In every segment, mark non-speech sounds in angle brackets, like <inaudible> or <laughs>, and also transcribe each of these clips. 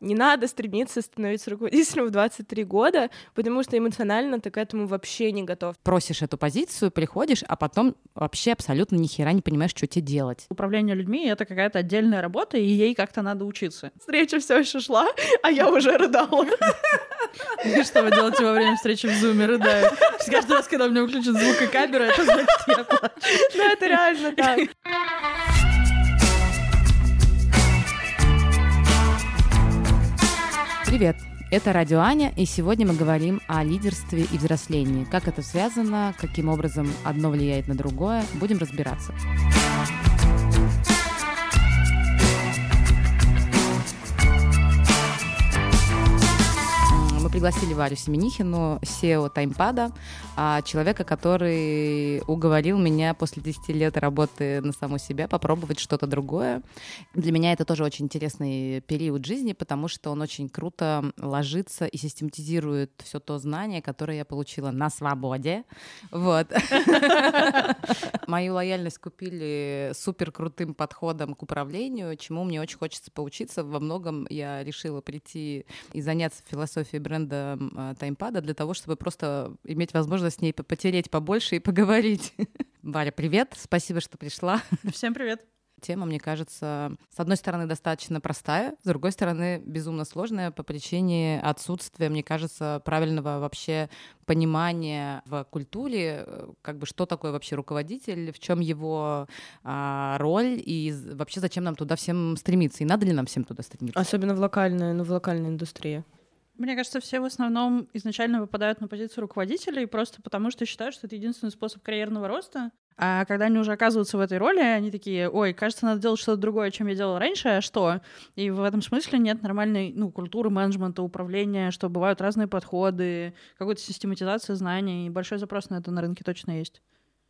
не надо стремиться становиться руководителем в 23 года, потому что эмоционально ты к этому вообще не готов. Просишь эту позицию, приходишь, а потом вообще абсолютно ни хера не понимаешь, что тебе делать. Управление людьми — это какая-то отдельная работа, и ей как-то надо учиться. Встреча все еще шла, а я уже рыдала. И что вы делаете во время встречи в зуме? Рыдаю. Каждый раз, когда у меня включат звук и камера, это значит, я плачу. Ну, это реально так. Привет! Это Радио Аня, и сегодня мы говорим о лидерстве и взрослении. Как это связано, каким образом одно влияет на другое, будем разбираться. Мы пригласили Варю Семенихину, SEO Таймпада, человека, который уговорил меня после 10 лет работы на саму себя попробовать что-то другое. Для меня это тоже очень интересный период жизни, потому что он очень круто ложится и систематизирует все то знание, которое я получила на свободе. Вот. <laughs> Мою лояльность купили супер крутым подходом к управлению, чему мне очень хочется поучиться. Во многом я решила прийти и заняться философией бренда бренда а, таймпада для того, чтобы просто иметь возможность с ней потереть побольше и поговорить. <laughs> Варя, привет, спасибо, что пришла. <laughs> Всем привет. Тема, мне кажется, с одной стороны, достаточно простая, с другой стороны, безумно сложная по причине отсутствия, мне кажется, правильного вообще понимания в культуре, э, как бы что такое вообще руководитель, в чем его а, роль и вообще зачем нам туда всем стремиться, и надо ли нам всем туда стремиться. Особенно в локальной, ну, в локальной индустрии. Мне кажется, все в основном изначально выпадают на позицию руководителей просто потому, что считают, что это единственный способ карьерного роста. А когда они уже оказываются в этой роли, они такие, ой, кажется, надо делать что-то другое, чем я делала раньше, а что? И в этом смысле нет нормальной ну, культуры менеджмента, управления, что бывают разные подходы, какой-то систематизации знаний, большой запрос на это на рынке точно есть.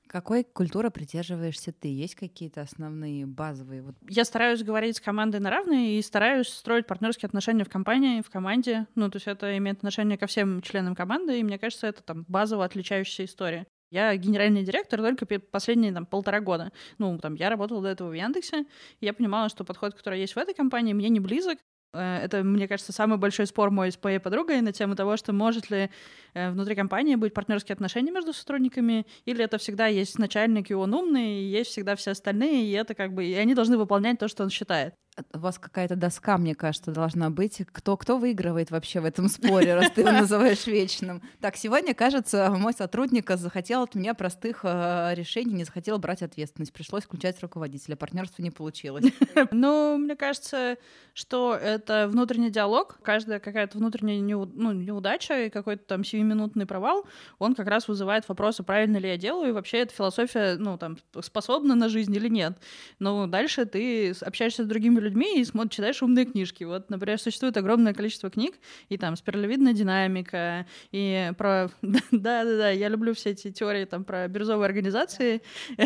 Какой культуры придерживаешься ты? Есть какие-то основные базовые? Вот... Я стараюсь говорить с командой на равные и стараюсь строить партнерские отношения в компании, в команде. Ну, то есть это имеет отношение ко всем членам команды, и мне кажется, это там базово отличающаяся история. Я генеральный директор только последние там, полтора года. Ну, там, я работала до этого в Яндексе, и я понимала, что подход, который есть в этой компании, мне не близок, это, мне кажется, самый большой спор мой с моей подругой на тему того, что может ли э, внутри компании быть партнерские отношения между сотрудниками, или это всегда есть начальник, и он умный, и есть всегда все остальные, и это как бы, и они должны выполнять то, что он считает у вас какая-то доска, мне кажется, должна быть. Кто, кто выигрывает вообще в этом споре, раз ты его <laughs> называешь вечным? Так, сегодня, кажется, мой сотрудник захотел от меня простых э, решений, не захотел брать ответственность. Пришлось включать руководителя. Партнерство не получилось. <laughs> Ну, мне кажется, что это внутренний диалог. Каждая какая-то внутренняя ну, неудача и какой-то там сиюминутный провал, он как раз вызывает вопросы, правильно ли я делаю, и вообще эта философия, ну, там, способна на жизнь или нет. Но дальше ты общаешься с другими людьми, людьми и смотришь, читаешь умные книжки. Вот, например, существует огромное количество книг, и там спиралевидная динамика, и про... <laughs> Да-да-да, я люблю все эти теории там про бирюзовые организации. <laughs>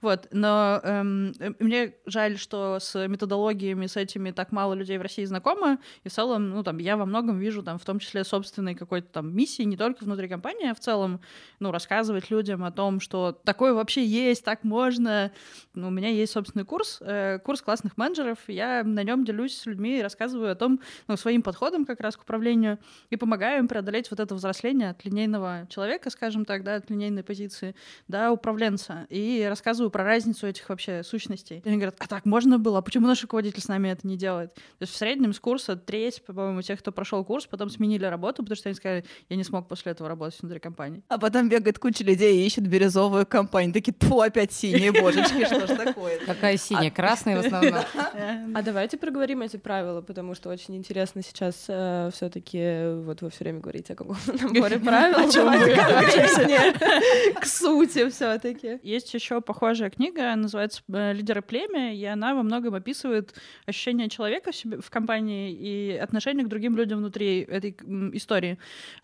вот, но эм, мне жаль, что с методологиями, с этими так мало людей в России знакомы, и в целом, ну, там, я во многом вижу там в том числе собственной какой-то там миссии, не только внутри компании, а в целом, ну, рассказывать людям о том, что такое вообще есть, так можно. Ну, у меня есть собственный курс, э, курс классных менеджеров, я на нем делюсь с людьми и рассказываю о том, ну, своим подходом как раз к управлению и помогаю им преодолеть вот это взросление от линейного человека, скажем так, да, от линейной позиции до управленца. И рассказываю про разницу этих вообще сущностей. И они говорят, а так можно было? А почему наш руководитель с нами это не делает? То есть в среднем с курса треть, по-моему, тех, кто прошел курс, потом сменили работу, потому что они сказали, я не смог после этого работать внутри компании. А потом бегает куча людей и ищет бирюзовую компанию. Такие, тьфу, опять синие, божечки, что ж такое? Какая синяя? Красная в основном. <laughs> <laughs> А давайте проговорим эти правила, потому что очень интересно сейчас э, все-таки вот вы все время говорите о каком-то <laughs> наборе правил. <laughs> К сути все-таки. Есть еще похожая книга, называется э, «Лидеры племя», и она во многом описывает ощущение человека в компании и отношение к другим людям внутри этой истории.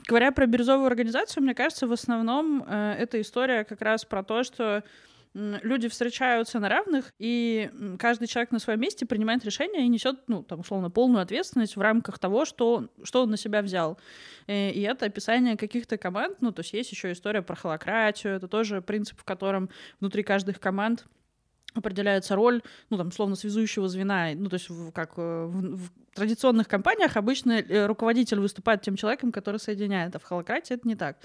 Говоря про бирюзовую организацию, мне кажется, в основном э, эта история как раз про то, что люди встречаются на равных, и каждый человек на своем месте принимает решение и несет, ну, там, условно, полную ответственность в рамках того, что, что он на себя взял. И, и это описание каких-то команд, ну, то есть есть еще история про холократию, это тоже принцип, в котором внутри каждых команд определяется роль, ну, там, словно связующего звена, ну, то есть как э, в, в традиционных компаниях обычно э, руководитель выступает тем человеком, который соединяет, а в холократии это не так.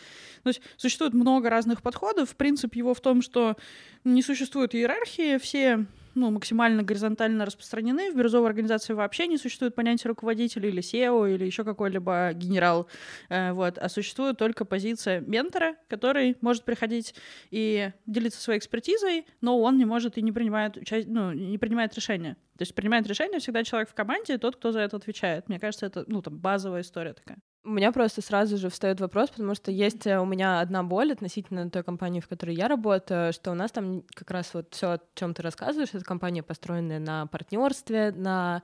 То есть существует много разных подходов, принцип его в том, что не существует иерархии, все ну, максимально горизонтально распространены. В бирюзовой организации вообще не существует понятия руководителя или SEO или еще какой-либо генерал. Э, вот. А существует только позиция ментора, который может приходить и делиться своей экспертизой, но он не может и не принимает, ну, не принимает решения. То есть принимает решение всегда человек в команде, тот, кто за это отвечает. Мне кажется, это ну, там, базовая история такая. У меня просто сразу же встает вопрос, потому что есть э, у меня одна боль относительно той компании, в которой я работаю, что у нас там как раз вот все, о чем ты рассказываешь, это компания, построенная на партнерстве, на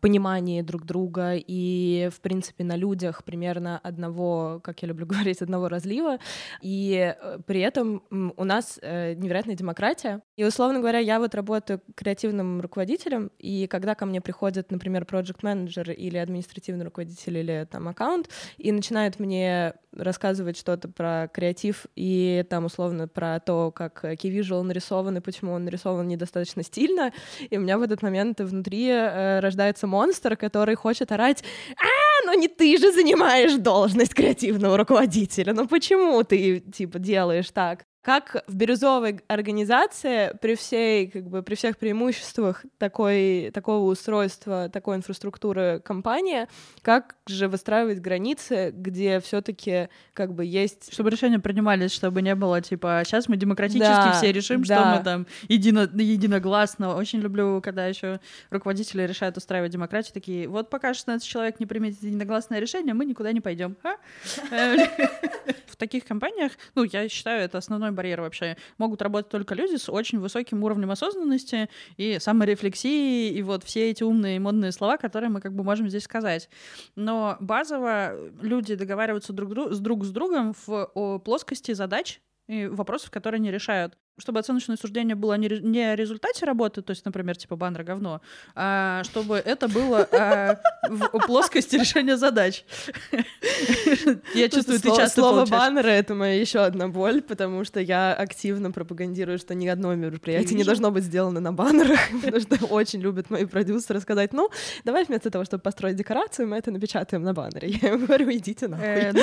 понимании друг друга и, в принципе, на людях примерно одного, как я люблю <laughs> говорить, одного разлива. И э, при этом у нас э, невероятная демократия. И, условно говоря, я вот работаю креативным руководителем, и когда ко мне приходит, например, проект менеджер или административный руководитель или там аккаунт, аккаунт и начинают мне рассказывать что-то про креатив и там условно про то, как visual нарисован и почему он нарисован недостаточно стильно. И у меня в этот момент внутри э, рождается монстр, который хочет орать «А, ну не ты же занимаешь должность креативного руководителя, ну почему ты, типа, делаешь так?» Как в бирюзовой организации при всей, как бы, при всех преимуществах такой, такого устройства, такой инфраструктуры компании, как же выстраивать границы, где все-таки как бы есть... Чтобы решения принимались, чтобы не было типа сейчас мы демократически да, все решим, да. что мы там едино, единогласно. Очень люблю, когда еще руководители решают устраивать демократию, такие, вот пока 16 человек не примет единогласное решение, мы никуда не пойдем. <laughs> В таких компаниях, ну, я считаю, это основной барьер вообще. Могут работать только люди с очень высоким уровнем осознанности и саморефлексии, и вот все эти умные и модные слова, которые мы как бы можем здесь сказать. Но базово люди договариваются друг друг с другом в плоскости задач, и вопросов, которые они решают чтобы оценочное суждение было не, не о результате работы, то есть, например, типа баннер говно, а чтобы это было а, в плоскости решения задач. <laughs> Я чувствую, ты часто Слово баннеры — это моя еще одна боль, потому что я активно пропагандирую, что ни одно мероприятие не должно быть сделано на баннерах, <laughs> потому что очень любят мои продюсеры сказать, ну, давай вместо того, чтобы построить декорацию, мы это напечатаем на баннере. <laughs> Я им говорю, идите нахуй. Э, ну,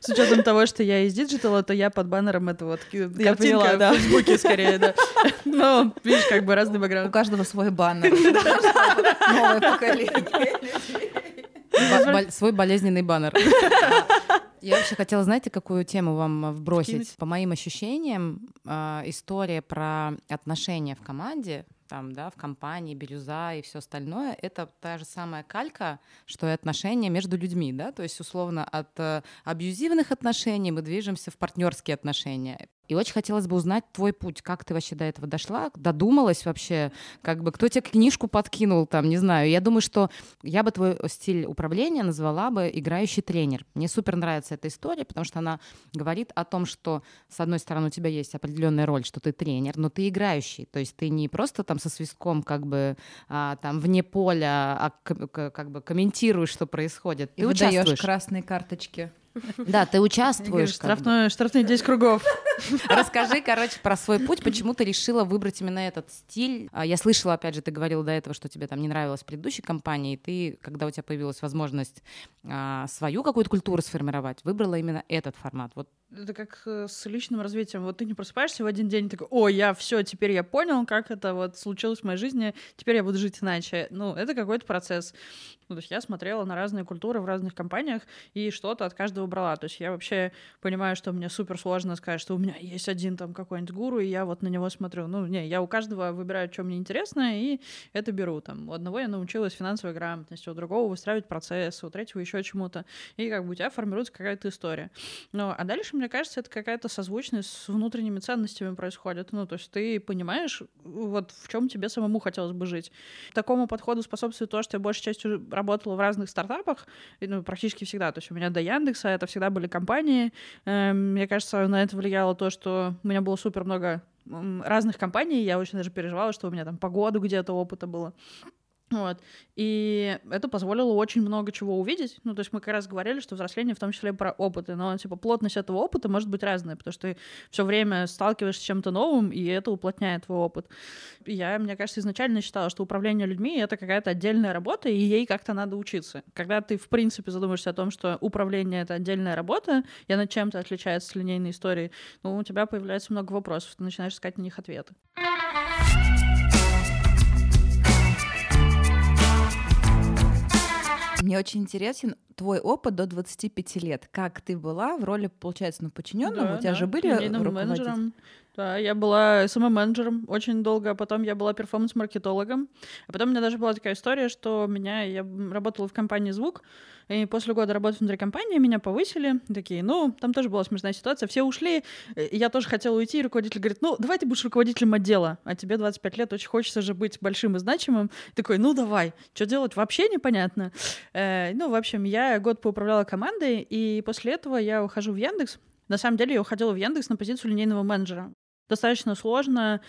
с учетом того, что я из digital а, то я под баннером это вот картинка да. в Фейсбуке скорее, да. <laughs> Ну, видишь, как бы разный бэкграунд. У каждого свой баннер. <laughs> Новое поколение. Свой болезненный баннер. Я вообще хотела, знаете, какую тему вам вбросить? По моим ощущениям, а, история про отношения в команде там, да, в компании, бирюза и все остальное, это та же самая калька, что и отношения между людьми, да, то есть условно от э, абьюзивных отношений мы движемся в партнерские отношения. И очень хотелось бы узнать твой путь, как ты вообще до этого дошла, додумалась вообще, как бы кто тебе книжку подкинул там, не знаю. Я думаю, что я бы твой стиль управления назвала бы играющий тренер. Мне супер нравится эта история, потому что она говорит о том, что с одной стороны у тебя есть определенная роль, что ты тренер, но ты играющий, то есть ты не просто там со свистком как бы а, там вне поля, а как бы комментируешь, что происходит. И ты участвуешь. красные карточки. Да, ты участвуешь. Штрафной, штрафные 10 кругов. Расскажи, короче, про свой путь, почему ты решила выбрать именно этот стиль. А, я слышала, опять же, ты говорила до этого, что тебе там не нравилось в предыдущей компании, и ты, когда у тебя появилась возможность а, свою какую-то культуру сформировать, выбрала именно этот формат. Вот это как э, с личным развитием. Вот ты не просыпаешься в один день, такой, о, я все, теперь я понял, как это вот случилось в моей жизни, теперь я буду жить иначе. Ну, это какой-то процесс. Ну, то есть я смотрела на разные культуры в разных компаниях и что-то от каждого брала. То есть я вообще понимаю, что мне супер сложно сказать, что у меня есть один там какой-нибудь гуру, и я вот на него смотрю. Ну, не, я у каждого выбираю, что мне интересно, и это беру. Там, у одного я научилась финансовой грамотности, у другого выстраивать процесс, у третьего еще чему-то. И как бы у тебя формируется какая-то история. Ну, а дальше, мне кажется, это какая-то созвучность с внутренними ценностями происходит. Ну, то есть ты понимаешь, вот в чем тебе самому хотелось бы жить. Такому подходу способствует то, что я большей частью работала в разных стартапах, ну, практически всегда. То есть у меня до Яндекса это всегда были компании. Эм, мне кажется, на это влияло то, что у меня было супер много разных компаний. Я очень даже переживала, что у меня там погоду где-то опыта было. Вот. И это позволило очень много чего увидеть. Ну, то есть мы как раз говорили, что взросление в том числе про опыты, но типа плотность этого опыта может быть разная, потому что ты все время сталкиваешься с чем-то новым, и это уплотняет твой опыт. Я, мне кажется, изначально считала, что управление людьми — это какая-то отдельная работа, и ей как-то надо учиться. Когда ты, в принципе, задумаешься о том, что управление — это отдельная работа, и она чем-то отличается с линейной историей, ну, у тебя появляется много вопросов, ты начинаешь искать на них ответы. Мне очень интересен твой опыт до 25 лет. Как ты была в роли, получается, ну, подчиненного? Да, У тебя да, же были менеджером. Да, я была СММ-менеджером очень долго, а потом я была перформанс-маркетологом. А потом у меня даже была такая история, что меня, я работала в компании «Звук», и после года работы внутри компании меня повысили. Такие, ну, там тоже была смешная ситуация. Все ушли, и я тоже хотела уйти, и руководитель говорит, ну, давай ты будешь руководителем отдела, а тебе 25 лет, очень хочется же быть большим и значимым. Такой, ну, давай. Что делать, вообще непонятно. Э, ну, в общем, я год поуправляла командой, и после этого я ухожу в Яндекс. На самом деле я уходила в Яндекс на позицию линейного менеджера. Достаточно сложно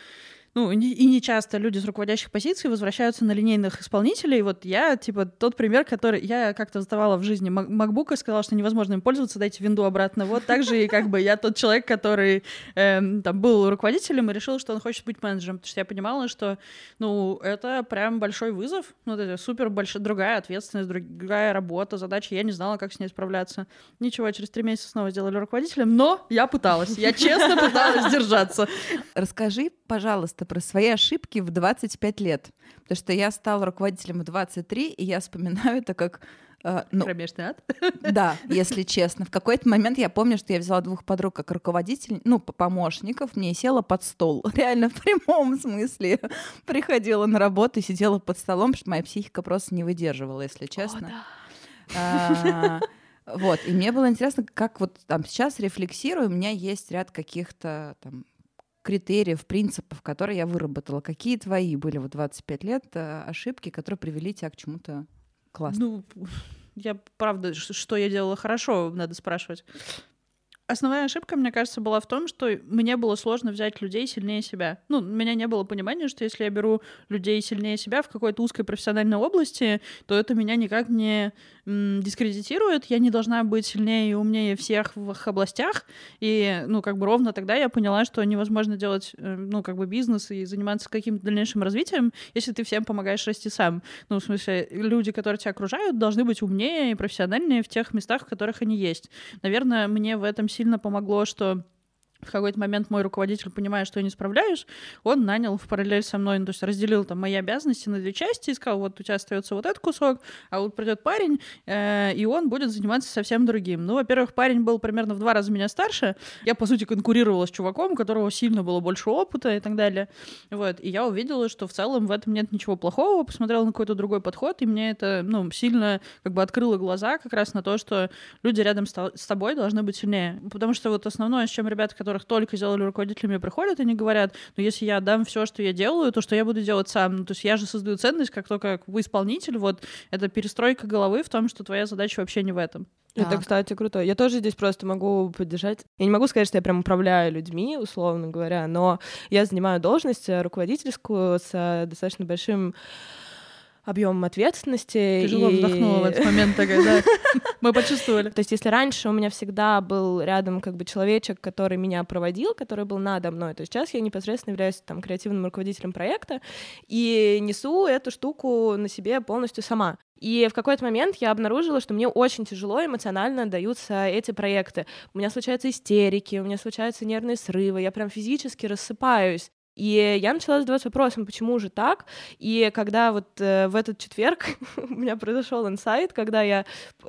ну, и не часто люди с руководящих позиций возвращаются на линейных исполнителей. Вот я, типа, тот пример, который я как-то задавала в жизни MacBook и сказала, что невозможно им пользоваться, дайте винду обратно. Вот так же и как бы я тот человек, который эм, там был руководителем и решил, что он хочет быть менеджером, потому что я понимала, что, ну, это прям большой вызов, ну, это супер большая, другая ответственность, другая работа, задача, я не знала, как с ней справляться. Ничего, через три месяца снова сделали руководителем, но я пыталась, я честно пыталась держаться. Расскажи, пожалуйста, про свои ошибки в 25 лет. Потому что я стала руководителем в 23, и я вспоминаю это как Uh, ну, Кромешный ад? Да, <laughs> если честно. В какой-то момент я помню, что я взяла двух подруг как руководитель, ну, помощников, мне села под стол. <laughs> Реально, в прямом смысле. Приходила на работу и сидела под столом, потому что моя психика просто не выдерживала, если честно. О, да. а, вот, и мне было интересно, как вот там сейчас рефлексирую, у меня есть ряд каких-то там критериев, принципов, которые я выработала. Какие твои были в 25 лет э, ошибки, которые привели тебя к чему-то классному? Ну, я правда, что я делала хорошо, надо спрашивать. Основная ошибка, мне кажется, была в том, что мне было сложно взять людей сильнее себя. Ну, у меня не было понимания, что если я беру людей сильнее себя в какой-то узкой профессиональной области, то это меня никак не дискредитирует, я не должна быть сильнее и умнее всех в их областях, и, ну, как бы ровно тогда я поняла, что невозможно делать, э, ну, как бы бизнес и заниматься каким-то дальнейшим развитием, если ты всем помогаешь расти сам. Ну, в смысле, люди, которые тебя окружают, должны быть умнее и профессиональнее в тех местах, в которых они есть. Наверное, мне в этом сильно помогло, что в какой-то момент мой руководитель, понимая, что я не справляюсь, он нанял в параллель со мной, ну, то есть разделил там мои обязанности на две части и сказал, вот у тебя остается вот этот кусок, а вот придет парень, э, и он будет заниматься совсем другим. Ну, во-первых, парень был примерно в два раза меня старше, я, по сути, конкурировала с чуваком, у которого сильно было больше опыта и так далее, вот, и я увидела, что в целом в этом нет ничего плохого, посмотрела на какой-то другой подход, и мне это, ну, сильно как бы открыло глаза как раз на то, что люди рядом с тобой должны быть сильнее, потому что вот основное, с чем ребята, которых только сделали руководителями, приходят, они говорят, ну, если я дам все, что я делаю, то что я буду делать сам? Ну, то есть я же создаю ценность, как только вы исполнитель, вот, это перестройка головы в том, что твоя задача вообще не в этом. Так. Это, кстати, круто. Я тоже здесь просто могу поддержать. Я не могу сказать, что я прям управляю людьми, условно говоря, но я занимаю должность руководительскую с достаточно большим объемом ответственности. Тяжело и... вздохнула в этот момент такая, да. <laughs> Мы почувствовали. То есть если раньше у меня всегда был рядом как бы человечек, который меня проводил, который был надо мной, то сейчас я непосредственно являюсь там креативным руководителем проекта и несу эту штуку на себе полностью сама. И в какой-то момент я обнаружила, что мне очень тяжело эмоционально даются эти проекты. У меня случаются истерики, у меня случаются нервные срывы, я прям физически рассыпаюсь. И я начала задаваться вопросом, почему же так? И когда вот э, в этот четверг <laughs> у меня произошел инсайт, когда я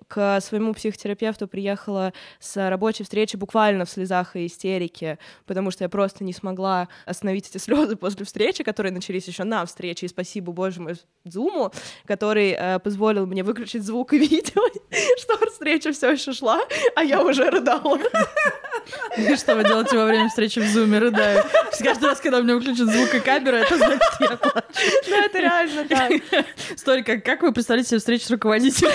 к своему психотерапевту приехала с рабочей встречи буквально в слезах и истерике, потому что я просто не смогла остановить эти <laughs> слезы после встречи, которые начались еще на встрече, и спасибо, боже мой, Зуму, который э, позволил мне выключить звук и <laughs> видео, что встреча все еще шла, а я уже рыдала. И что вы делаете во время встречи в Зуме, рыдаю? Каждый раз, когда меня выключен звук и камера, это значит, я плачу. Ну, это реально так. Сторика, как вы представляете себе встречу с руководителем?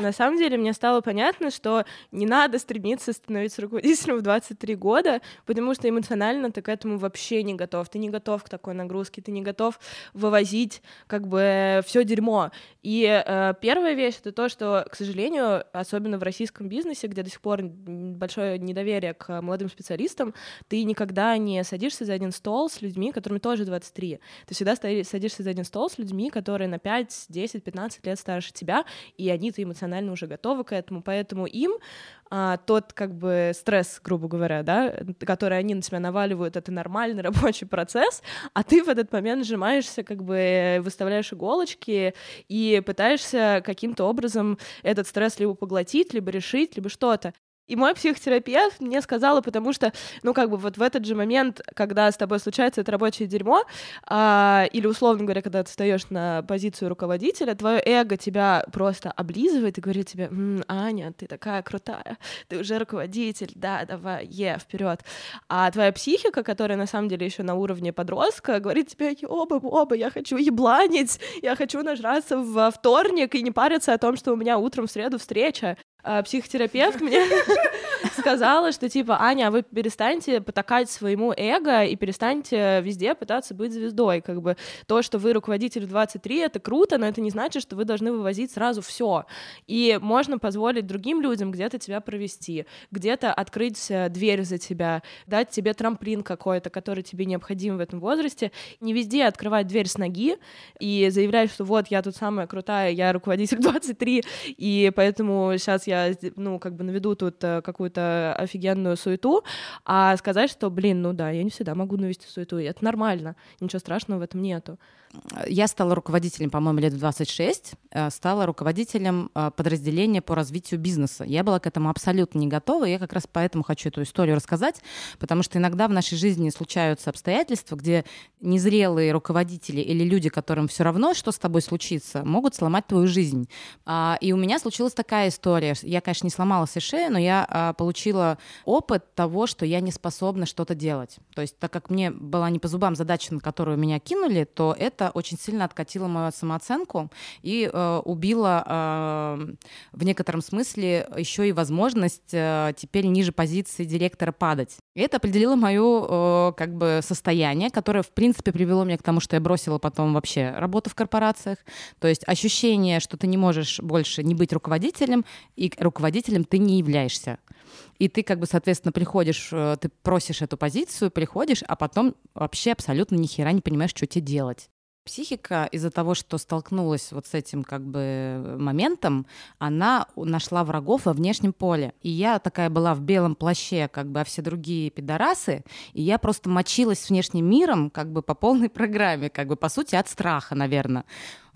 На самом деле мне стало понятно, что не надо стремиться становиться руководителем в 23 года, потому что эмоционально ты к этому вообще не готов. Ты не готов к такой нагрузке, ты не готов вывозить как бы все дерьмо. И э, первая вещь это то, что, к сожалению, особенно в российском бизнесе, где до сих пор большое недоверие к молодым специалистам, ты никогда не садишься за один стол с людьми, которым тоже 23. Ты всегда садишься за один стол с людьми, которые на 5, 10, 15 лет старше тебя, и они-то эмоционально уже готовы к этому, поэтому им а, тот как бы стресс, грубо говоря, да, который они на себя наваливают, это нормальный <laughs> рабочий процесс, а ты в этот момент сжимаешься, как бы выставляешь иголочки и пытаешься каким-то образом этот стресс либо поглотить, либо решить, либо что-то. И мой психотерапевт мне сказала, потому что, ну, как бы вот в этот же момент, когда с тобой случается это рабочее дерьмо, а, или, условно говоря, когда ты встаешь на позицию руководителя, твое эго тебя просто облизывает и говорит тебе, М, Аня, ты такая крутая, ты уже руководитель, да, давай, е, вперед. А твоя психика, которая на самом деле еще на уровне подростка, говорит тебе, оба, оба, я хочу ебланить, я хочу нажраться во вторник и не париться о том, что у меня утром в среду встреча. А, психотерапевт мне <laughs> сказала, что типа, Аня, а вы перестаньте потакать своему эго и перестаньте везде пытаться быть звездой. Как бы то, что вы руководитель в 23, это круто, но это не значит, что вы должны вывозить сразу все. И можно позволить другим людям где-то тебя провести, где-то открыть э, дверь за тебя, дать тебе трамплин какой-то, который тебе необходим в этом возрасте. Не везде открывать дверь с ноги и заявлять, что вот, я тут самая крутая, я руководитель 23, и поэтому сейчас я, ну, как бы наведу тут э, офигенную суету, а сказать, что, блин, ну да, я не всегда могу навести суету, и это нормально, ничего страшного в этом нету. Я стала руководителем, по-моему, лет в 26, э, стала руководителем э, подразделения по развитию бизнеса. Я была к этому абсолютно не готова, и я как раз поэтому хочу эту историю рассказать, потому что иногда в нашей жизни случаются обстоятельства, где незрелые руководители или люди, которым все равно, что с тобой случится, могут сломать твою жизнь. А, и у меня случилась такая история. Я, конечно, не сломала себе шею, но я а, получила опыт того, что я не способна что-то делать. То есть, так как мне была не по зубам задача, на которую меня кинули, то это очень сильно откатило мою самооценку и э, убило э, в некотором смысле еще и возможность э, теперь ниже позиции директора падать. И это определило мое э, как бы состояние, которое в принципе привело меня к тому, что я бросила потом вообще работу в корпорациях. То есть ощущение, что ты не можешь больше не быть руководителем, и руководителем ты не являешься. И ты как бы, соответственно, приходишь, э, ты просишь эту позицию, приходишь, а потом вообще абсолютно ни хера не понимаешь, что тебе делать психика из-за того, что столкнулась вот с этим как бы моментом, она нашла врагов во внешнем поле. И я такая была в белом плаще, как бы, а все другие пидорасы, и я просто мочилась с внешним миром как бы по полной <laughs> программе, как бы, по сути, от страха, наверное.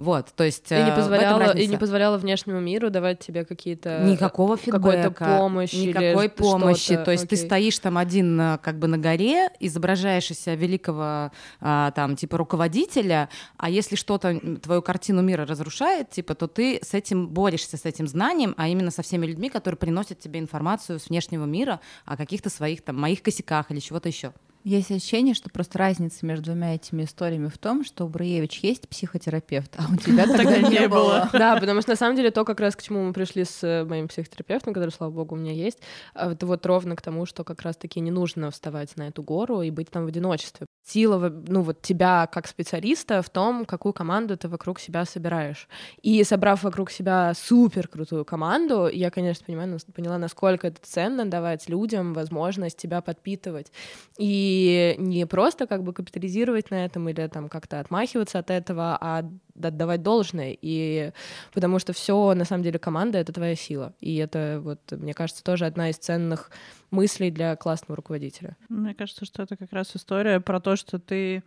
Вот, то есть... И не э, позволяла, и не позволяла внешнему миру давать тебе какие-то... Никакого фидбэка. Какой-то помощи. Никакой помощи. То есть Окей. ты стоишь там один э, как бы на горе, изображаешь из себя великого а, там типа руководителя, а если что-то твою картину мира разрушает, типа, то ты с этим борешься, с этим знанием, а именно со всеми людьми, которые приносят тебе информацию с внешнего мира о каких-то своих там моих косяках или чего-то еще. Есть ощущение, что просто разница между двумя этими историями в том, что у Бруевич есть психотерапевт, а у тебя <laughs> тогда не было. Да, потому что на самом деле то, как раз к чему мы пришли с э, моим психотерапевтом, который, слава богу, у меня есть, а, это вот ровно к тому, что как раз-таки не нужно вставать на эту гору и быть там в одиночестве. Сила, ну вот тебя как специалиста в том, какую команду ты вокруг себя собираешь. И собрав вокруг себя супер крутую команду, я, конечно, понимаю, поняла, насколько это ценно давать людям возможность тебя подпитывать. И и не просто как бы капитализировать на этом или там как-то отмахиваться от этого, а отдавать должное. И потому что все на самом деле команда это твоя сила. И это вот, мне кажется, тоже одна из ценных мыслей для классного руководителя. Мне кажется, что это как раз история про то, что ты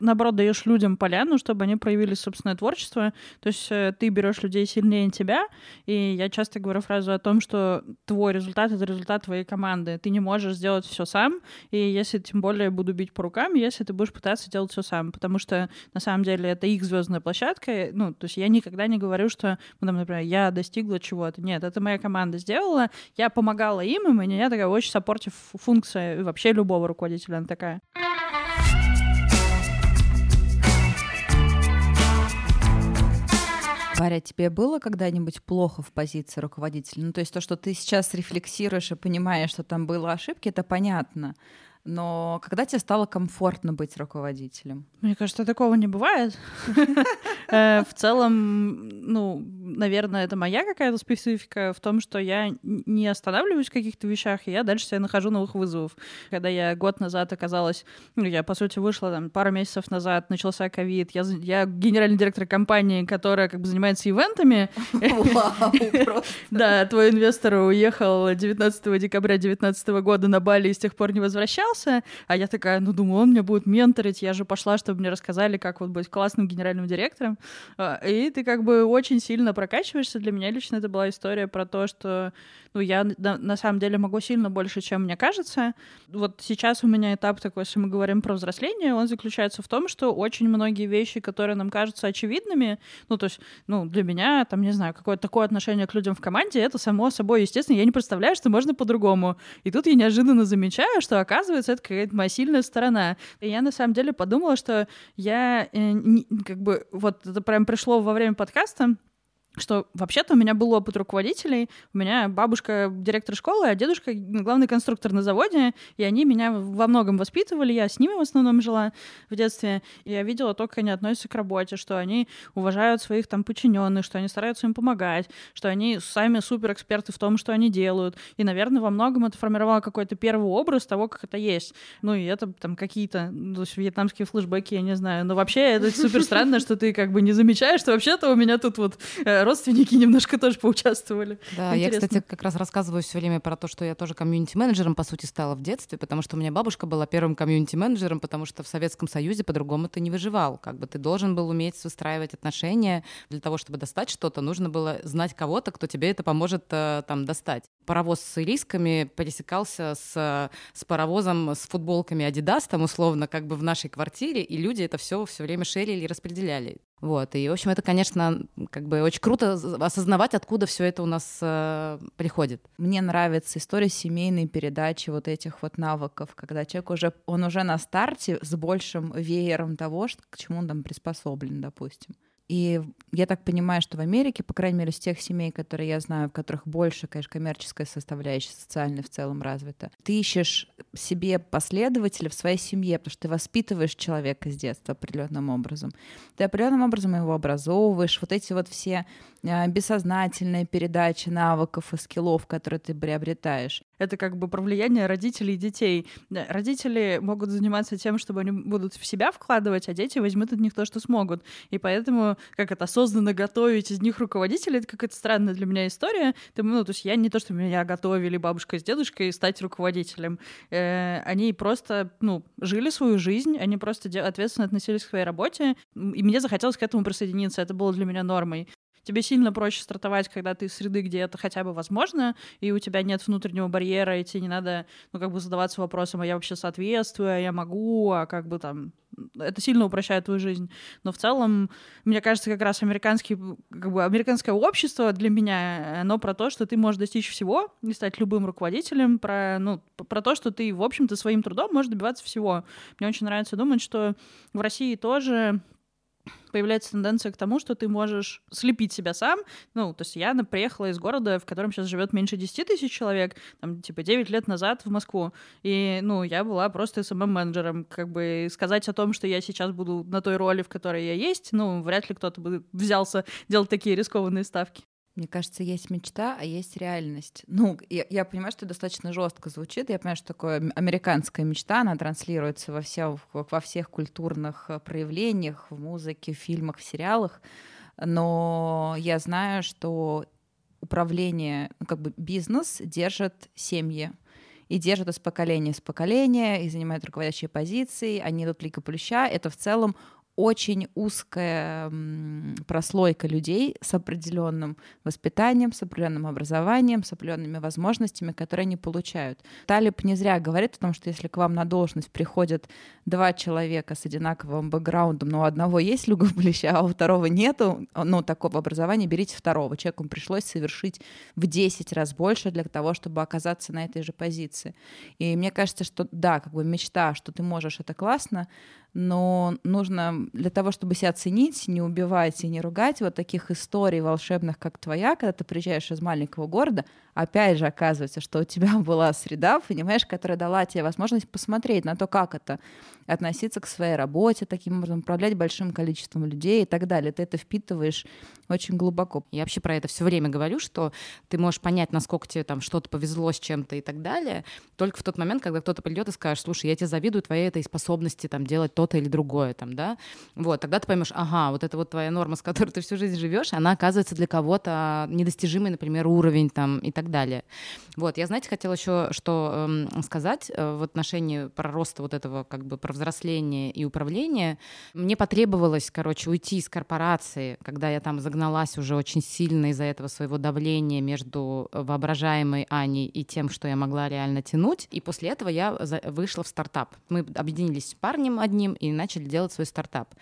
наоборот, даешь людям поляну, чтобы они проявили собственное творчество. То есть э, ты берешь людей сильнее тебя, и я часто говорю фразу о том, что твой результат — это результат твоей команды. Ты не можешь сделать все сам, и если тем более буду бить по рукам, если ты будешь пытаться делать все сам, потому что на самом деле это их звездная площадка. Ну, то есть я никогда не говорю, что, ну, там, например, я достигла чего-то. Нет, это моя команда сделала, я помогала им, и у меня такая очень саппортив функция вообще любого руководителя, она такая. Варя, тебе было когда-нибудь плохо в позиции руководителя? Ну, то есть то, что ты сейчас рефлексируешь и понимаешь, что там было ошибки, это понятно. Но когда тебе стало комфортно быть руководителем? Мне кажется, такого не бывает. <laughs> Э, в целом, ну, наверное, это моя какая-то специфика в том, что я не останавливаюсь в каких-то вещах, и я дальше себя нахожу новых вызовов. Когда я год назад оказалась, ну, я, по сути, вышла там пару месяцев назад, начался ковид, я, я генеральный директор компании, которая как бы занимается ивентами. <laughs> <laughs> Да, твой инвестор уехал 19 декабря 2019 года на Бали и с тех пор не возвращался, а я такая, ну, думаю, он меня будет менторить, я же пошла, чтобы мне рассказали, как вот быть классным генеральным директором. А, и ты как бы очень сильно прокачиваешься. Для меня лично это была история про то, что ну, я на, на самом деле могу сильно больше, чем мне кажется. Вот сейчас у меня этап такой, если мы говорим про взросление, он заключается в том, что очень многие вещи, которые нам кажутся очевидными, ну, то есть, ну, для меня, там, не знаю, какое-то такое отношение к людям в команде, это само собой, естественно, я не представляю, что можно по-другому. И тут я неожиданно замечаю, что, оказывается, это какая-то моя сильная сторона. И я, на самом деле, подумала, что я, э, не, как бы, вот это прям пришло во время подкаста, что вообще-то у меня был опыт руководителей. У меня бабушка директор школы, а дедушка главный конструктор на заводе, и они меня во многом воспитывали. Я с ними в основном жила в детстве. И я видела то, как они относятся к работе, что они уважают своих там подчиненных, что они стараются им помогать, что они сами супер эксперты в том, что они делают. И, наверное, во многом это формировало какой-то первый образ того, как это есть. Ну и это там какие-то, ну, вьетнамские флешбеки, я не знаю. Но вообще это супер странно, что ты как бы не замечаешь, что вообще-то у меня тут вот э, родственники немножко тоже поучаствовали. Да, Интересно. я, кстати, как раз рассказываю все время про то, что я тоже комьюнити-менеджером, по сути, стала в детстве, потому что у меня бабушка была первым комьюнити-менеджером, потому что в Советском Союзе по-другому ты не выживал. Как бы ты должен был уметь выстраивать отношения. Для того, чтобы достать что-то, нужно было знать кого-то, кто тебе это поможет э, там достать. Паровоз с ирисками пересекался с, с паровозом с футболками Adidas, там условно, как бы в нашей квартире, и люди это все все время шерили и распределяли. Вот, и, в общем, это, конечно, как бы очень круто осознавать, откуда все это у нас э, приходит. Мне нравится история семейной передачи вот этих вот навыков, когда человек уже, он уже на старте с большим веером того, что, к чему он там приспособлен, допустим. И я так понимаю, что в Америке, по крайней мере, из тех семей, которые я знаю, в которых больше, конечно, коммерческая составляющая, социальная в целом развита, ты ищешь себе последователя в своей семье, потому что ты воспитываешь человека с детства определенным образом. Ты определенным образом его образовываешь. Вот эти вот все а, бессознательные передачи навыков и скиллов, которые ты приобретаешь. Это как бы про влияние родителей и детей. Родители могут заниматься тем, чтобы они будут в себя вкладывать, а дети возьмут от них то, что смогут. И поэтому, как это осознанно готовить из них руководителей, это какая-то странная для меня история. Ты, ну, то есть я не то, что меня готовили бабушка с дедушкой стать руководителем. Э, они просто, ну, жили свою жизнь, они просто ответственно относились к своей работе, и мне захотелось к этому присоединиться. Это было для меня нормой тебе сильно проще стартовать, когда ты из среды, где это хотя бы возможно, и у тебя нет внутреннего барьера, и тебе не надо, ну, как бы задаваться вопросом, а я вообще соответствую, а я могу, а как бы там... Это сильно упрощает твою жизнь. Но в целом, мне кажется, как раз американский, как бы американское общество для меня, оно про то, что ты можешь достичь всего и стать любым руководителем, про, ну, про то, что ты, в общем-то, своим трудом можешь добиваться всего. Мне очень нравится думать, что в России тоже появляется тенденция к тому, что ты можешь слепить себя сам. Ну, то есть я приехала из города, в котором сейчас живет меньше 10 тысяч человек, там, типа, 9 лет назад в Москву. И, ну, я была просто СММ-менеджером. Как бы сказать о том, что я сейчас буду на той роли, в которой я есть, ну, вряд ли кто-то бы взялся делать такие рискованные ставки. Мне кажется, есть мечта, а есть реальность. Ну, я, я понимаю, что достаточно жестко звучит. Я понимаю, что такое американская мечта, она транслируется во, все, во всех культурных э, проявлениях, в музыке, в фильмах, в сериалах. Но я знаю, что управление, ну, как бы бизнес держит семьи и держат из поколения в поколение, и занимают руководящие позиции, они идут лига плюща. Это в целом очень узкая прослойка людей с определенным воспитанием, с определенным образованием, с определенными возможностями, которые они получают. Талиб не зря говорит о том, что если к вам на должность приходят два человека с одинаковым бэкграундом, но у одного есть люга плеча, а у второго нету, ну, такого образования, берите второго. Человеку пришлось совершить в 10 раз больше для того, чтобы оказаться на этой же позиции. И мне кажется, что да, как бы мечта, что ты можешь, это классно, но нужно для того, чтобы себя ценить, не убивать и не ругать, вот таких историй волшебных, как твоя, когда ты приезжаешь из маленького города, опять же оказывается, что у тебя <laughs> была среда, понимаешь, которая дала тебе возможность посмотреть на то, как это относиться к своей работе, таким образом управлять большим количеством людей и так далее. Ты это впитываешь очень глубоко. Я вообще про это все время говорю, что ты можешь понять, насколько тебе там что-то повезло с чем-то и так далее, только в тот момент, когда кто-то придет и скажет, слушай, я тебе завидую твоей этой способности там делать то-то или другое, там, да, вот, тогда ты поймешь, ага, вот это вот твоя норма, с которой ты всю жизнь живешь, она оказывается для кого-то недостижимый, например, уровень там и так далее. Вот, я, знаете, хотела еще что э, сказать э, в отношении про роста вот этого как бы про взросления и управления. Мне потребовалось, короче, уйти из корпорации, когда я там загналась уже очень сильно из-за этого своего давления между воображаемой Аней и тем, что я могла реально тянуть. И после этого я вышла в стартап. Мы объединились с парнем одним и начали делать свой стартап.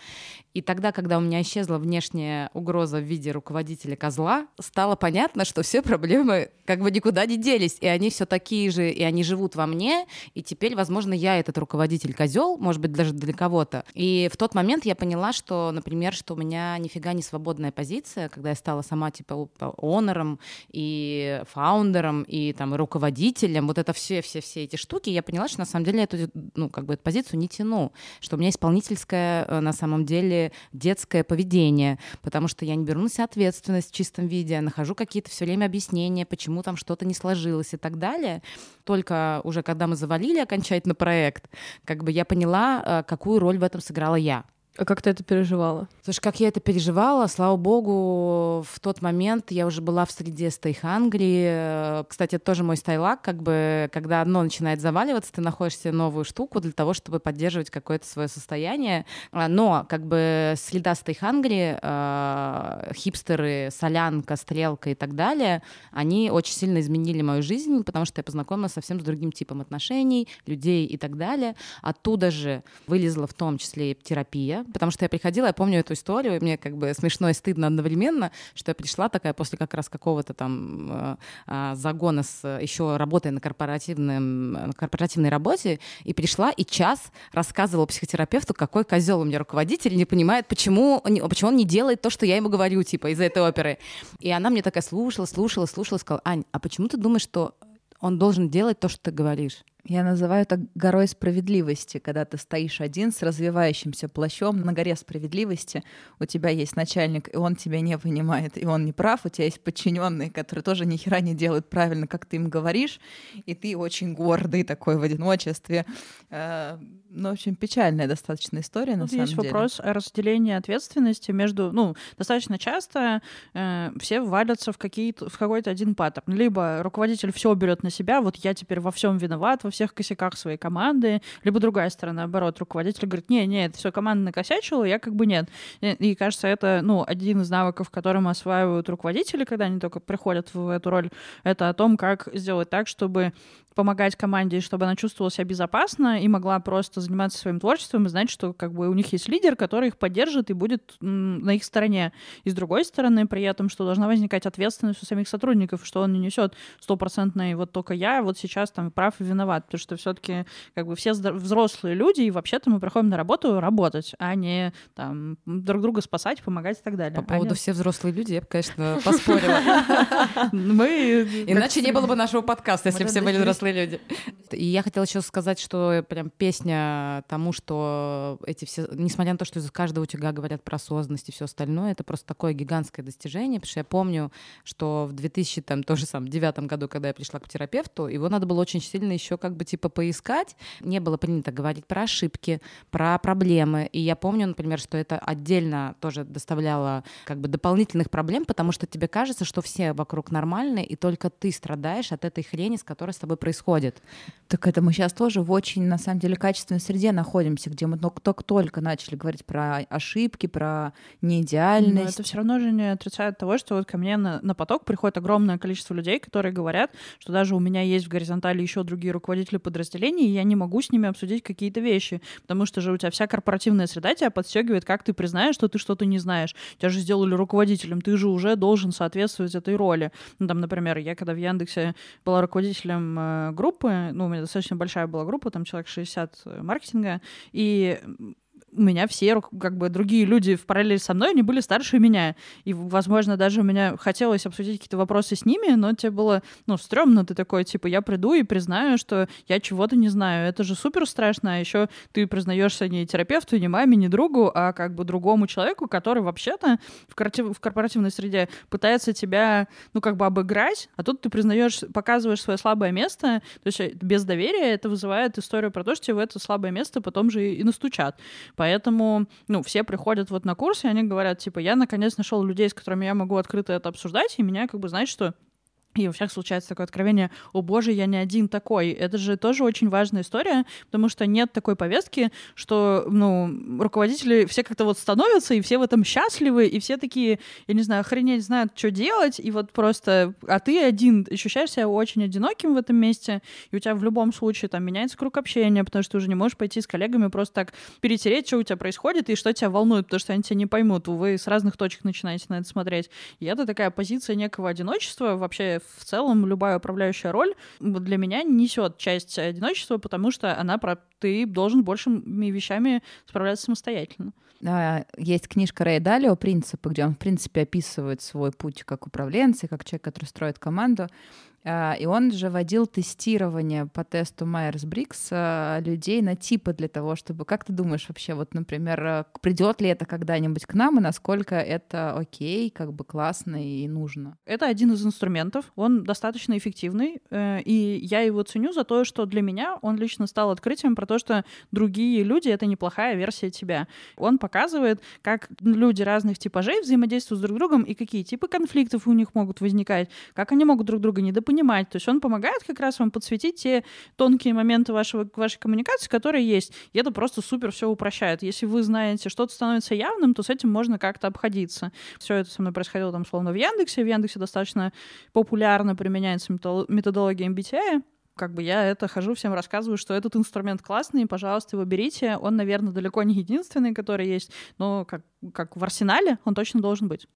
И тогда, когда у меня исчезла внешняя угроза в виде руководителя козла, стало понятно, что все проблемы как бы никуда не делись, и они все такие же, и они живут во мне, и теперь, возможно, я этот руководитель козел, может быть, даже для кого-то. И в тот момент я поняла, что, например, что у меня нифига не свободная позиция, когда я стала сама типа онором и фаундером и там руководителем, вот это все, все, все эти штуки, я поняла, что на самом деле эту, ну, как бы эту позицию не тяну, что у меня исполнительское э, на самом деле детское поведение, потому что я не беру на себя ответственность в чистом виде, нахожу какие-то все время объяснения, почему там что-то не сложилось и так далее. Только уже когда мы завалили окончательно проект, как бы я поняла, э, какую роль в этом сыграла я. А как ты это переживала? Слушай, как я это переживала, слава богу, в тот момент я уже была в среде стейхангри. Кстати, это тоже мой стайлак, как бы, когда одно начинает заваливаться, ты находишь себе новую штуку для того, чтобы поддерживать какое-то свое состояние. А, но, как бы, следа стейхангри, э, хипстеры, солянка, стрелка и так далее, они очень сильно изменили мою жизнь, потому что я познакомилась совсем с другим типом отношений, людей и так далее. Оттуда же вылезла в том числе и терапия, потому что я приходила, я помню эту историю, и мне как бы смешно и стыдно одновременно, что я пришла такая после как раз какого-то там э, а, загона с еще работая на, корпоративном, на корпоративной работе, и пришла и час рассказывала психотерапевту, какой козел у меня руководитель, не понимает, почему, почему он не делает то, что я ему говорю, типа, из этой оперы. И она мне такая слушала, слушала, слушала, сказала, Ань, а почему ты думаешь, что он должен делать то, что ты говоришь? Я называю это горой справедливости, когда ты стоишь один с развивающимся плащом на горе справедливости. У тебя есть начальник, и он тебя не понимает, и он не прав. У тебя есть подчиненные, которые тоже ни хера не делают правильно, как ты им говоришь, и ты очень гордый такой в одиночестве. Э, ну, очень печальная достаточно история, на Тут самом есть деле. вопрос о разделении ответственности между... Ну, достаточно часто э, все валятся в, какие-то, в какой-то один паттерн. Либо руководитель все берет на себя, вот я теперь во всем виноват, во всех косяках своей команды, либо другая сторона, наоборот, руководитель говорит, не, не, это все команда накосячила, я как бы нет. И, и кажется, это, ну, один из навыков, которым осваивают руководители, когда они только приходят в эту роль, это о том, как сделать так, чтобы помогать команде, чтобы она чувствовала себя безопасно и могла просто заниматься своим творчеством и знать, что как бы у них есть лидер, который их поддержит и будет на их стороне. И с другой стороны, при этом, что должна возникать ответственность у самих сотрудников, что он не несет стопроцентной вот только я вот сейчас там прав и виноват, потому что все-таки как бы все взрослые люди, и вообще-то мы приходим на работу работать, а не там друг друга спасать, помогать и так далее. По поводу а все взрослые люди, я бы, конечно, поспорила. <laughs> Мы... Иначе не было бы нашего подкаста, если все были взрослые люди. <laughs> И я хотела еще сказать, что прям песня тому, что эти все, несмотря на то, что из каждого утюга говорят про осознанность и все остальное, это просто такое гигантское достижение, потому что я помню, что в 2000, там, тоже самом девятом году, когда я пришла к терапевту, его надо было очень сильно еще как бы типа поискать. Не было принято говорить про ошибки, про проблемы. И я помню, например, что это отдельно тоже доставляло как бы дополнительных проблем, потому что тебе кажется, что все вокруг нормальные, и только ты страдаешь от этой хрени, с которой с тобой происходит. Так это мы сейчас тоже в очень, на самом деле, качественной среде находимся, где мы только-только начали говорить про ошибки, про неидеальность. Но это все равно же не отрицает того, что вот ко мне на, на поток приходит огромное количество людей, которые говорят, что даже у меня есть в горизонтали еще другие руководители подразделений, и я не могу с ними обсудить какие-то вещи, потому что же у тебя вся корпоративная среда тебя подстегивает, как ты признаешь, что ты что-то не знаешь. Тебя же сделали руководителем, ты же уже должен соответствовать этой роли. Ну, там, например, я когда в Яндексе была руководителем э, группы, ну, у меня достаточно большая была группа, там человек 60 э, маркетинга, и у меня все, как бы, другие люди в параллели со мной, они были старше меня. И, возможно, даже у меня хотелось обсудить какие-то вопросы с ними, но тебе было, ну, стрёмно, ты такой, типа, я приду и признаю, что я чего-то не знаю. Это же супер страшно, а еще ты признаешься не терапевту, не маме, не другу, а как бы другому человеку, который вообще-то в, в корпоративной среде пытается тебя, ну, как бы обыграть, а тут ты признаешь, показываешь свое слабое место, то есть э, без доверия это вызывает историю про то, что тебе в это слабое место потом же и настучат. Поэтому, ну, все приходят вот на курсы, и они говорят, типа, я наконец нашел людей, с которыми я могу открыто это обсуждать, и меня, как бы, знаешь, что и у всех случается такое откровение, о боже, я не один такой. Это же тоже очень важная история, потому что нет такой повестки, что, ну, руководители все как-то вот становятся, и все в этом счастливы, и все такие, я не знаю, охренеть знают, что делать, и вот просто, а ты один ощущаешь себя очень одиноким в этом месте, и у тебя в любом случае там меняется круг общения, потому что ты уже не можешь пойти с коллегами просто так перетереть, что у тебя происходит, и что тебя волнует, потому что они тебя не поймут, вы с разных точек начинаете на это смотреть. И это такая позиция некого одиночества вообще в целом любая управляющая роль для меня несет часть одиночества, потому что она про ты должен большими вещами справляться самостоятельно. Есть книжка Рэя Далио «Принципы», где он, в принципе, описывает свой путь как управленца, как человек, который строит команду. А, и он же вводил тестирование по тесту Майерс-Брикс а, людей на типы для того, чтобы... Как ты думаешь вообще, вот, например, а, придет ли это когда-нибудь к нам, и насколько это окей, как бы классно и нужно? Это один из инструментов, он достаточно эффективный, э, и я его ценю за то, что для меня он лично стал открытием про то, что другие люди — это не плохая версия тебя. Он показывает, как люди разных типажей взаимодействуют с друг другом и какие типы конфликтов у них могут возникать, как они могут друг друга недопонимать, понимать. То есть он помогает как раз вам подсветить те тонкие моменты вашего, вашей коммуникации, которые есть. И это просто супер все упрощает. Если вы знаете, что-то становится явным, то с этим можно как-то обходиться. Все это со мной происходило там словно в Яндексе. В Яндексе достаточно популярно применяется методология MBTI как бы я это хожу, всем рассказываю, что этот инструмент классный, пожалуйста, его берите. Он, наверное, далеко не единственный, который есть, но как, как в арсенале он точно должен быть.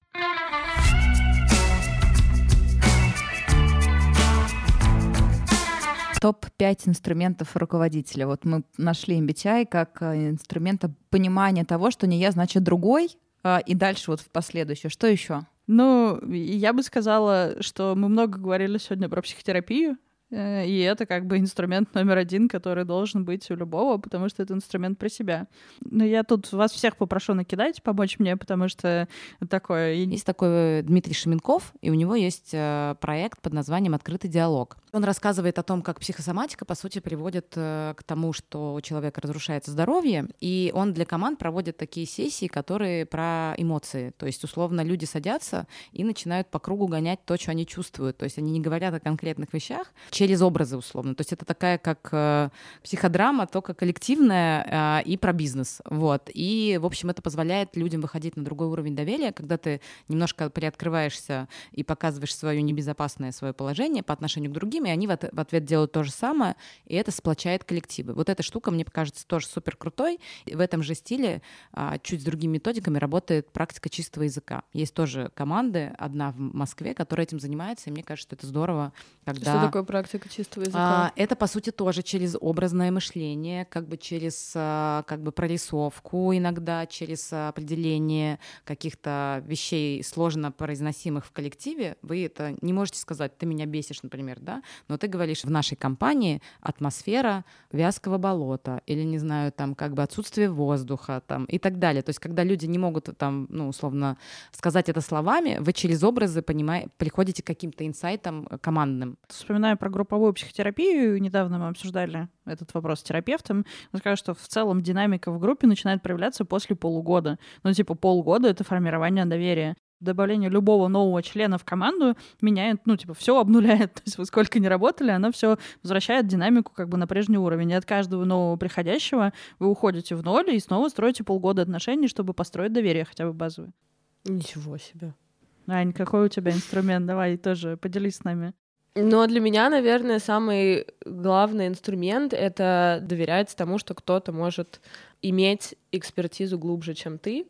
Топ-5 инструментов руководителя. Вот мы нашли MBTI как э, инструмента понимания того, что не я, значит другой, а, и дальше вот в последующее. Что еще? Ну, я бы сказала, что мы много говорили сегодня про психотерапию, и это как бы инструмент номер один, который должен быть у любого, потому что это инструмент про себя. Но я тут вас всех попрошу накидать, помочь мне, потому что такое... Есть такой э, Дмитрий Шеменков, и у него есть э, проект под названием «Открытый диалог». Он рассказывает о том, как психосоматика, по сути, приводит к тому, что у человека разрушается здоровье, и он для команд проводит такие сессии, которые про эмоции. То есть, условно, люди садятся и начинают по кругу гонять то, что они чувствуют. То есть они не говорят о конкретных вещах, через образы условно. То есть это такая как э, психодрама, только коллективная э, и про бизнес. Вот. И, в общем, это позволяет людям выходить на другой уровень доверия, когда ты немножко приоткрываешься и показываешь свое небезопасное свое положение по отношению к другим, и они в, в ответ делают то же самое, и это сплочает коллективы. Вот эта штука, мне кажется, тоже супер крутой. В этом же стиле, э, чуть с другими методиками, работает практика чистого языка. Есть тоже команды, одна в Москве, которая этим занимается, и мне кажется, что это здорово, когда... Что такое практика? Практика чистого языка? А, это, по сути, тоже через образное мышление, как бы через а, как бы прорисовку иногда, через определение каких-то вещей сложно произносимых в коллективе. Вы это не можете сказать, ты меня бесишь, например, да, но ты говоришь, в нашей компании атмосфера вязкого болота или, не знаю, там как бы отсутствие воздуха там и так далее. То есть когда люди не могут там, ну, условно, сказать это словами, вы через образы понимаете, приходите к каким-то инсайтам командным. Вспоминаю про групповую психотерапию, недавно мы обсуждали этот вопрос с терапевтом, он сказал, что в целом динамика в группе начинает проявляться после полугода. Ну, типа полгода — это формирование доверия добавление любого нового члена в команду меняет, ну, типа, все обнуляет. <laughs> То есть вы сколько не работали, оно все возвращает динамику как бы на прежний уровень. И от каждого нового приходящего вы уходите в ноль и снова строите полгода отношений, чтобы построить доверие хотя бы базовое. Ничего себе. Ань, какой у тебя инструмент? Давай тоже поделись с нами. Но для меня, наверное, самый главный инструмент — это доверять тому, что кто-то может иметь экспертизу глубже, чем ты,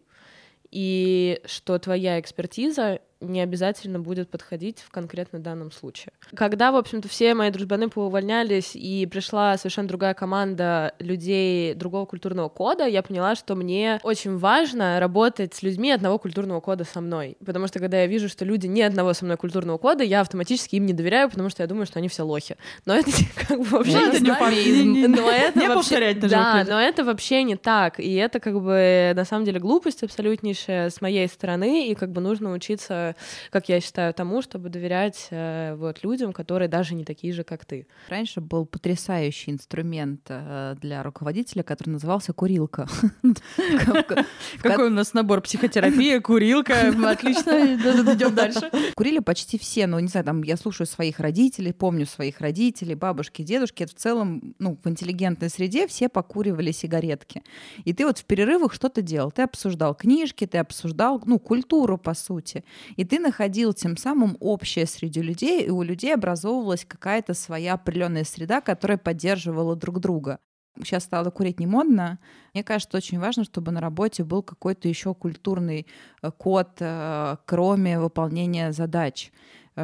и что твоя экспертиза не обязательно будет подходить в конкретно данном случае. Когда, в общем-то, все мои дружбаны поувольнялись, и пришла совершенно другая команда людей другого культурного кода, я поняла, что мне очень важно работать с людьми одного культурного кода со мной. Потому что когда я вижу, что люди не одного со мной культурного кода, я автоматически им не доверяю, потому что я думаю, что они все лохи. Но это <laughs> как бы вообще Ну, это не не- но это не вообще- повторять Да, но это вообще не так. И это как бы на самом деле глупость абсолютнейшая с моей стороны. И как бы нужно учиться, как я считаю, тому, чтобы доверять э, вот людям, которые даже не такие же, как ты. Раньше был потрясающий инструмент э, для руководителя, который назывался курилка. <laughs> Какой у нас набор? Психотерапия, курилка. Отлично, идем дальше. Курили почти все, ну, не знаю, там, я слушаю своих родителей, помню своих родителей, бабушки, дедушки. Это в целом, ну, в интеллигентной среде все покуривали сигаретки. И ты вот в перерывах что-то делал. Ты обсуждал книжки, ты обсуждал, ну, культуру, по сути. И ты находил тем самым общее среди людей, и у людей образовывалась какая-то своя определенная среда, которая поддерживала друг друга. Сейчас стало курить не модно. Мне кажется, очень важно, чтобы на работе был какой-то еще культурный э, код, э, кроме выполнения задач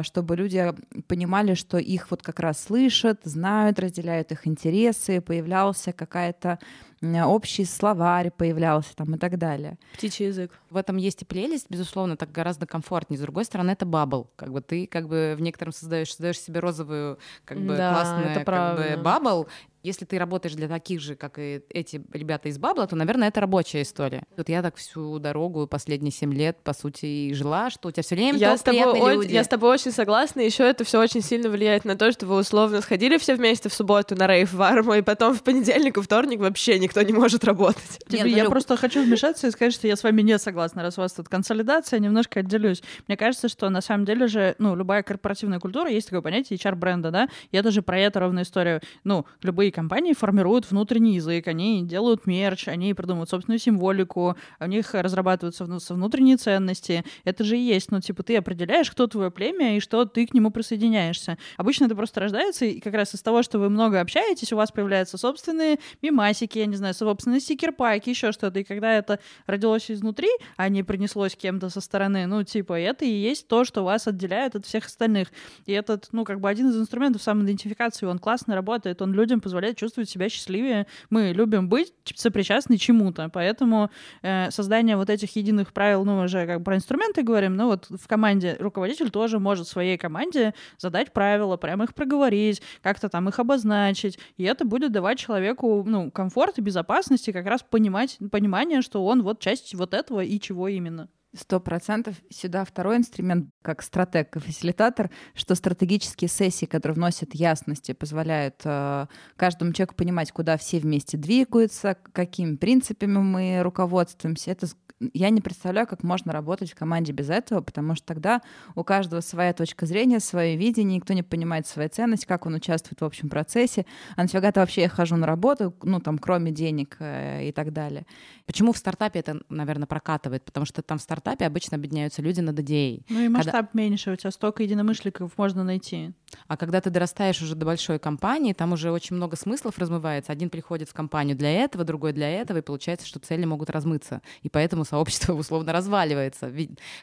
чтобы люди понимали, что их вот как раз слышат, знают, разделяют их интересы, появлялся какая-то общий словарь появлялся там и так далее. Птичий язык. В этом есть и прелесть, безусловно, так гораздо комфортнее. С другой стороны, это bubble. Как бы ты как бы в некотором создаешь, создаешь себе розовую, как бы Да, классную как бы, bubble. Если ты работаешь для таких же, как и эти ребята из bubble а, то, наверное, это рабочая история. Вот я так всю дорогу последние семь лет, по сути, и жила, что у тебя все время Я с, тобой, о- люди. я с тобой очень согласна. Еще это все очень сильно влияет на то, что вы условно сходили все вместе в субботу на рейв в Арму, и потом в понедельник и вторник вообще никто не может работать. <laughs> Тебе- Нет, я ну, просто хочу вмешаться и сказать, что я с вами не согласна, раз у вас тут консолидация, немножко отделюсь. Мне кажется, что на самом деле же, ну, любая корпоративная культура, есть такое понятие HR-бренда, да, и это же про это ровная история. Ну, любые компании формируют внутренний язык, они делают мерч, они придумывают собственную символику, у них разрабатываются внутренние ценности. Это же и есть, ну, типа, ты определяешь, кто твое племя и что ты к нему присоединяешься. Обычно это просто рождается, и как раз из того, что вы много общаетесь, у вас появляются собственные мимасики, я не знаю, собственные стикер-паки, еще что-то. И когда это родилось изнутри, а не принеслось кем-то со стороны, ну, типа, это и есть то, что вас отделяет от всех остальных. И этот, ну, как бы один из инструментов самоидентификации, он классно работает, он людям позволяет чувствовать себя счастливее. Мы любим быть сопричастны чему-то, поэтому э, создание вот этих единых правил, ну, уже как про инструменты говорим, но вот в команде руководитель тоже может своей команде задать правила, прямо их проговорить, как-то там их обозначить, и это будет давать человеку, ну, комфорт и безопасность, и как раз понимать, понимание, что он вот часть вот этого и чего именно. Сто процентов. Сюда второй инструмент, как стратег и фасилитатор, что стратегические сессии, которые вносят ясность и позволяют э, каждому человеку понимать, куда все вместе двигаются, какими принципами мы руководствуемся. Это я не представляю, как можно работать в команде без этого, потому что тогда у каждого своя точка зрения, свое видение, никто не понимает свои ценности, как он участвует в общем процессе, а нафига-то вообще я хожу на работу, ну, там, кроме денег э, и так далее. Почему в стартапе это, наверное, прокатывает? Потому что там в стартапе обычно объединяются люди над идеей. Ну и масштаб меньше, у тебя столько единомышленников можно найти. А когда ты дорастаешь уже до большой компании, там уже очень много смыслов размывается. Один приходит в компанию для этого, другой для этого, и получается, что цели могут размыться. И поэтому сообщество условно разваливается.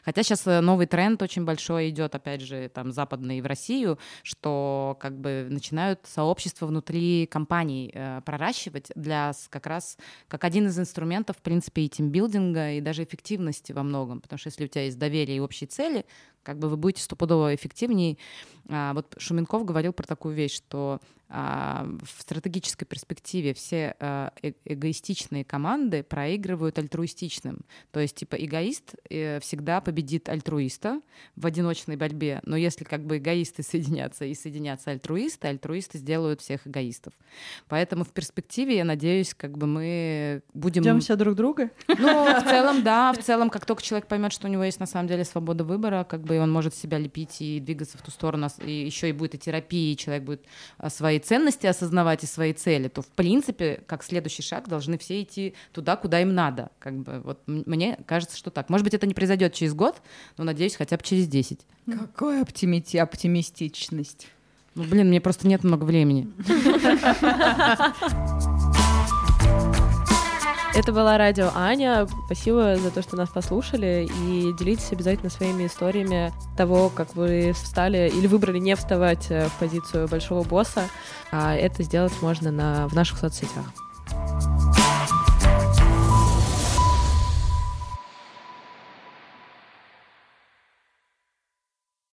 Хотя сейчас э, новый тренд очень большой идет, опять же, там западный в Россию, что как бы начинают сообщества внутри компаний э, проращивать для как раз как один из инструментов, в принципе, и тимбилдинга, и даже эффективности во многом. Потому что если у тебя есть доверие и общие цели, как бы вы будете стопудово эффективнее. А, вот Шуменков говорил про такую вещь, что а, в стратегической перспективе все а, э- эгоистичные команды проигрывают альтруистичным. То есть, типа, эгоист э, всегда победит альтруиста в одиночной борьбе, но если как бы эгоисты <laughs> соединятся и соединятся альтруисты, альтруисты сделают всех эгоистов. Поэтому в перспективе, я надеюсь, как бы мы будем... Ждем все друг друга. Ну, в <laughs> целом, да, в целом, как только человек поймет, что у него есть на самом деле свобода выбора, как бы и он может себя лепить и двигаться в ту сторону, и еще и будет и терапия, и человек будет а, свои ценности осознавать и свои цели, то в принципе, как следующий шаг, должны все идти туда, куда им надо. Как бы вот мне кажется, что так. Может быть, это не произойдет через год, но надеюсь, хотя бы через 10. Какая оптимити- оптимистичность. Ну, блин, мне просто нет много времени. <laughs> Это была радио Аня. Спасибо за то, что нас послушали. И делитесь обязательно своими историями того, как вы встали или выбрали не вставать э, в позицию большого босса. А это сделать можно на, в наших соцсетях.